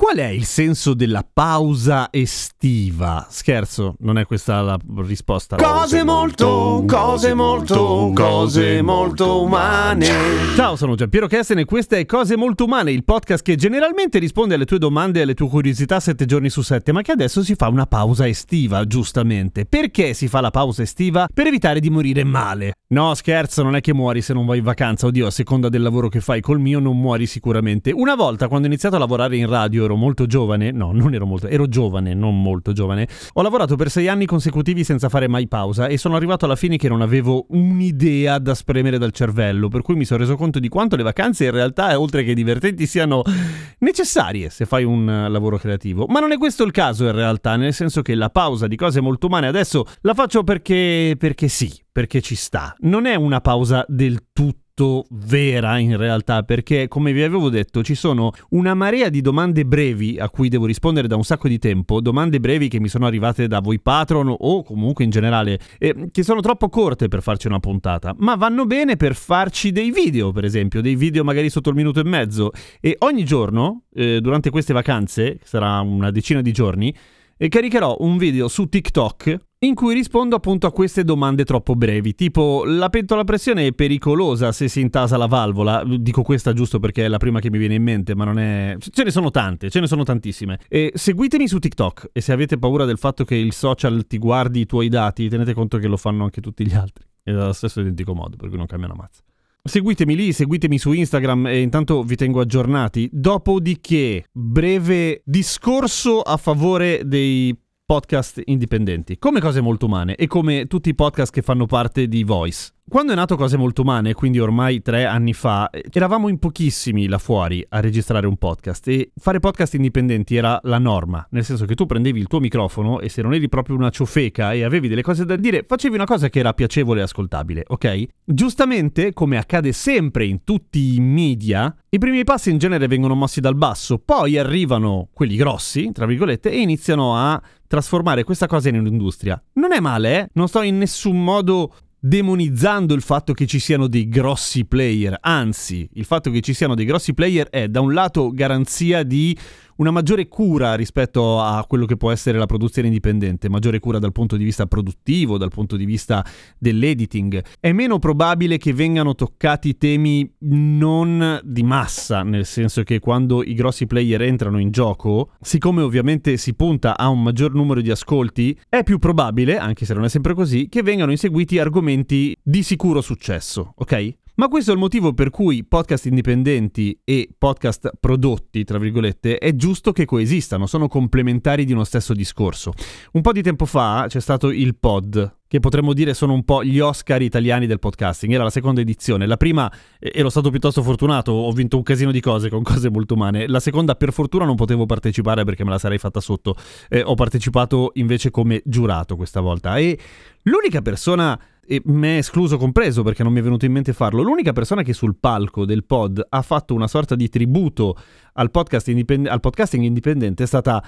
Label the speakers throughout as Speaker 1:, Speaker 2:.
Speaker 1: Qual è il senso della pausa estiva? Scherzo, non è questa la risposta.
Speaker 2: Cose molto, cose molto, cose molto umane.
Speaker 1: Ciao, sono Giampiero Kesten e questa è Cose Molto Umane, il podcast che generalmente risponde alle tue domande e alle tue curiosità sette giorni su sette, ma che adesso si fa una pausa estiva, giustamente. Perché si fa la pausa estiva? Per evitare di morire male. No, scherzo, non è che muori se non vai in vacanza. Oddio, a seconda del lavoro che fai col mio non muori sicuramente. Una volta, quando ho iniziato a lavorare in radio, ero molto giovane, no, non ero molto, ero giovane, non molto giovane. Ho lavorato per sei anni consecutivi senza fare mai pausa e sono arrivato alla fine che non avevo un'idea da spremere dal cervello, per cui mi sono reso conto di quanto le vacanze in realtà, oltre che divertenti, siano necessarie se fai un uh, lavoro creativo. Ma non è questo il caso in realtà, nel senso che la pausa di cose molto umane adesso la faccio perché perché sì, perché ci sta. Non è una pausa del tutto vera in realtà perché come vi avevo detto ci sono una marea di domande brevi a cui devo rispondere da un sacco di tempo domande brevi che mi sono arrivate da voi patron o comunque in generale eh, che sono troppo corte per farci una puntata ma vanno bene per farci dei video per esempio dei video magari sotto il minuto e mezzo e ogni giorno eh, durante queste vacanze sarà una decina di giorni e caricherò un video su TikTok in cui rispondo appunto a queste domande troppo brevi, tipo la pentola a pressione è pericolosa se si intasa la valvola, dico questa giusto perché è la prima che mi viene in mente, ma non è... ce ne sono tante, ce ne sono tantissime. E seguitemi su TikTok e se avete paura del fatto che il social ti guardi i tuoi dati, tenete conto che lo fanno anche tutti gli altri, e allo stesso identico modo, per cui non cambia una mazza. Seguitemi lì, seguitemi su Instagram e intanto vi tengo aggiornati. Dopodiché, breve discorso a favore dei podcast indipendenti, come cose molto umane e come tutti i podcast che fanno parte di Voice. Quando è nato Cose Molto Umane, quindi ormai tre anni fa, eravamo in pochissimi là fuori a registrare un podcast e fare podcast indipendenti era la norma, nel senso che tu prendevi il tuo microfono e se non eri proprio una ciofeca e avevi delle cose da dire, facevi una cosa che era piacevole e ascoltabile, ok? Giustamente, come accade sempre in tutti i media, i primi passi in genere vengono mossi dal basso, poi arrivano quelli grossi, tra virgolette, e iniziano a trasformare questa cosa in un'industria. Non è male, eh? Non sto in nessun modo demonizzando il fatto che ci siano dei grossi player, anzi, il fatto che ci siano dei grossi player è da un lato garanzia di una maggiore cura rispetto a quello che può essere la produzione indipendente, maggiore cura dal punto di vista produttivo, dal punto di vista dell'editing. È meno probabile che vengano toccati temi non di massa, nel senso che quando i grossi player entrano in gioco, siccome ovviamente si punta a un maggior numero di ascolti, è più probabile, anche se non è sempre così, che vengano inseguiti argomenti di sicuro successo, ok? Ma questo è il motivo per cui podcast indipendenti e podcast prodotti, tra virgolette, è giusto che coesistano, sono complementari di uno stesso discorso. Un po' di tempo fa c'è stato il pod, che potremmo dire sono un po' gli Oscar italiani del podcasting. Era la seconda edizione. La prima ero stato piuttosto fortunato, ho vinto un casino di cose con cose molto umane. La seconda, per fortuna, non potevo partecipare perché me la sarei fatta sotto. Eh, ho partecipato invece come giurato questa volta. E l'unica persona e me escluso compreso perché non mi è venuto in mente farlo, l'unica persona che sul palco del pod ha fatto una sorta di tributo al, podcast indipend- al podcasting indipendente è stata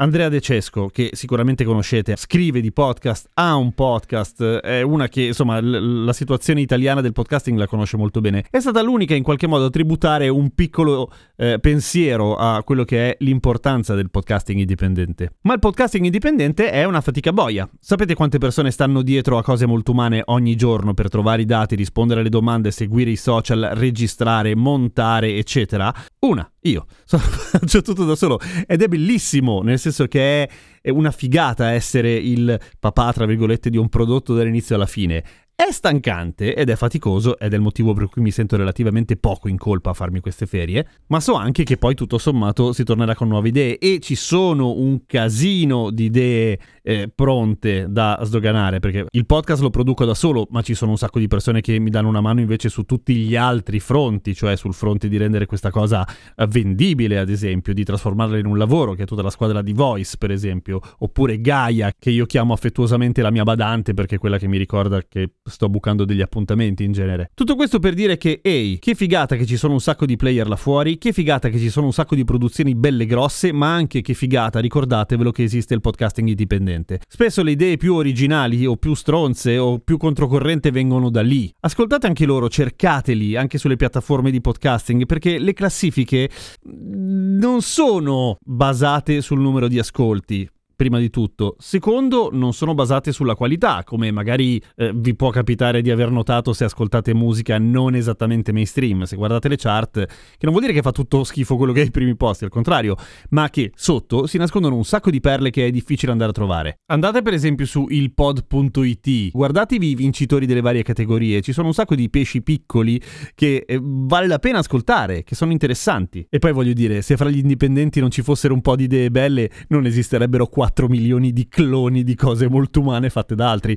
Speaker 1: Andrea De Cesco, che sicuramente conoscete, scrive di podcast, ha un podcast, è una che insomma l- la situazione italiana del podcasting la conosce molto bene. È stata l'unica in qualche modo a tributare un piccolo eh, pensiero a quello che è l'importanza del podcasting indipendente. Ma il podcasting indipendente è una fatica boia. Sapete quante persone stanno dietro a cose molto umane ogni giorno per trovare i dati, rispondere alle domande, seguire i social, registrare, montare, eccetera? Una, io. Faccio tutto da solo ed è bellissimo, nel senso che è una figata essere il papà, tra virgolette, di un prodotto dall'inizio alla fine. È stancante ed è faticoso ed è il motivo per cui mi sento relativamente poco in colpa a farmi queste ferie, ma so anche che poi tutto sommato si tornerà con nuove idee e ci sono un casino di idee eh, pronte da sdoganare, perché il podcast lo produco da solo, ma ci sono un sacco di persone che mi danno una mano invece su tutti gli altri fronti, cioè sul fronte di rendere questa cosa eh, vendibile, ad esempio, di trasformarla in un lavoro, che è tutta la squadra di Voice, per esempio, oppure Gaia, che io chiamo affettuosamente la mia badante perché è quella che mi ricorda che sto bucando degli appuntamenti in genere. Tutto questo per dire che, ehi, che figata che ci sono un sacco di player là fuori, che figata che ci sono un sacco di produzioni belle grosse, ma anche che figata, ricordatevelo che esiste il podcasting indipendente. Spesso le idee più originali o più stronze o più controcorrente vengono da lì. Ascoltate anche loro, cercateli anche sulle piattaforme di podcasting perché le classifiche non sono basate sul numero di ascolti prima di tutto. Secondo, non sono basate sulla qualità, come magari eh, vi può capitare di aver notato se ascoltate musica non esattamente mainstream. Se guardate le chart, che non vuol dire che fa tutto schifo quello che è ai primi posti, al contrario, ma che sotto si nascondono un sacco di perle che è difficile andare a trovare. Andate per esempio su ilpod.it, guardatevi i vincitori delle varie categorie, ci sono un sacco di pesci piccoli che eh, vale la pena ascoltare, che sono interessanti. E poi voglio dire, se fra gli indipendenti non ci fossero un po' di idee belle, non esisterebbero qua 4 milioni di cloni di cose molto umane fatte da altri.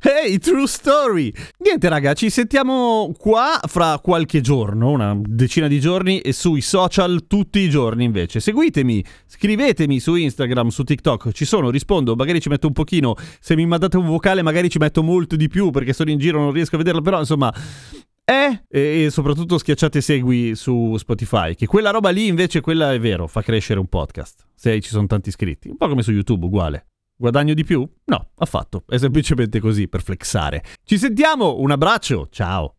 Speaker 1: Hey, true story! Niente raga, ci sentiamo qua fra qualche giorno, una decina di giorni e sui social tutti i giorni invece. Seguitemi, scrivetemi su Instagram, su TikTok, ci sono, rispondo, magari ci metto un pochino, se mi mandate un vocale magari ci metto molto di più perché sono in giro, non riesco a vederlo, però insomma... Eh, e, soprattutto schiacciate segui su Spotify, che quella roba lì invece, quella è vero, fa crescere un podcast, se ci sono tanti iscritti, un po' come su YouTube, uguale. Guadagno di più? No, affatto, è semplicemente così per flexare. Ci sentiamo, un abbraccio, ciao!